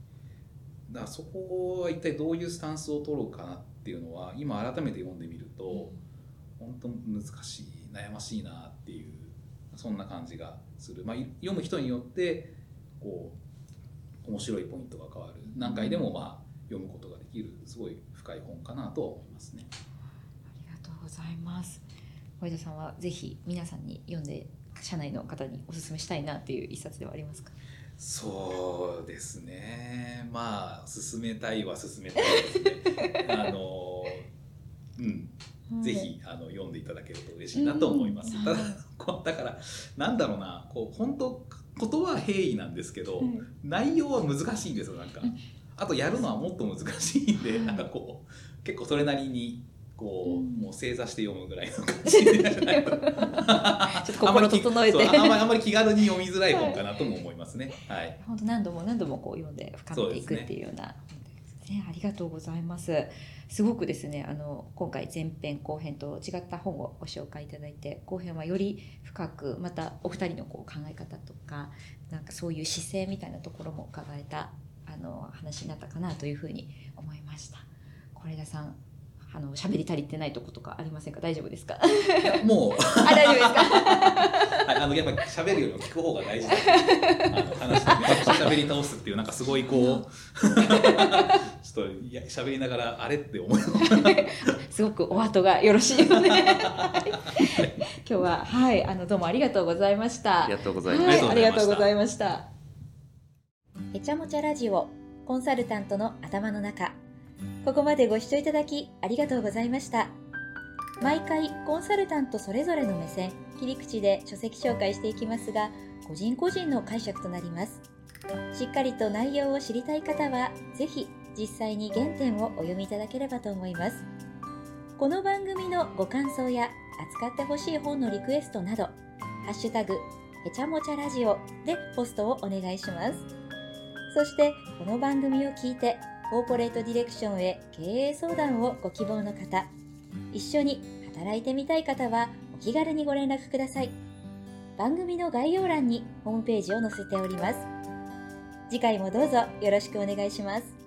だからそこは一体どういうスタンスを取ろうかなっていうのは今改めて読んでみると本当難しい悩ましいなっていうそんな感じがする、まあ、い読む人によってこう面白いポイントが変わる何回でもまあ読むことができるすごい深い本かなとは思いますね。ありがとうございます。小枝さんはぜひ皆さんに読んで社内の方にお勧めしたいなっていう一冊ではありますか？そうですねまあ進めたいは進めたいですね <laughs> あのうんぜひあの読んでいただけると嬉しいなと思います。うんただだからなんだろうなこう本当ことは平易なんですけど、内容は難しいんですよなんかうん。あとやるのはもっと難しいんで、うんなんかこう結構それなりにこう、うんもう正座して読むぐらいの感じで <laughs> ちょっと心整えてあんまりあんまりあんまり気軽に読みづらい本かなとも思いますね。はい。本当何度も何度もこう読んで深めていくっていうような本ですね。ありがとうございます。すごくですね、あの今回前編後編と違った本をご紹介いただいて、後編はより深くまたお二人のこう考え方とか、なんかそういう姿勢みたいなところも伺えたあの話になったかなというふうに思いました。是枝さん。あの喋り足りてないとことかありませんか？大丈夫ですか？もう <laughs> あ大丈夫ですか？<laughs> はいあのやっぱり喋るよりも聞く方が大事だあの話でめちゃくちゃ喋り倒すっていうなんかすごいこうちょっといや喋りながらあれって思い <laughs> すごくお後がよろしいよね。<laughs> 今日ははいあのどうもありがとうございました。ありがとうございますはい、ありがとうございました。へちゃもちゃラジオコンサルタントの頭の中。ここまでご視聴いただきありがとうございました。毎回コンサルタントそれぞれの目線、切り口で書籍紹介していきますが、個人個人の解釈となります。しっかりと内容を知りたい方は、ぜひ実際に原点をお読みいただければと思います。この番組のご感想や扱ってほしい本のリクエストなど、ハッシュタグ、へちゃもちゃラジオでポストをお願いします。そして、この番組を聞いて、コーポレートディレクションへ経営相談をご希望の方、一緒に働いてみたい方はお気軽にご連絡ください。番組の概要欄にホームページを載せております。次回もどうぞよろしくお願いします。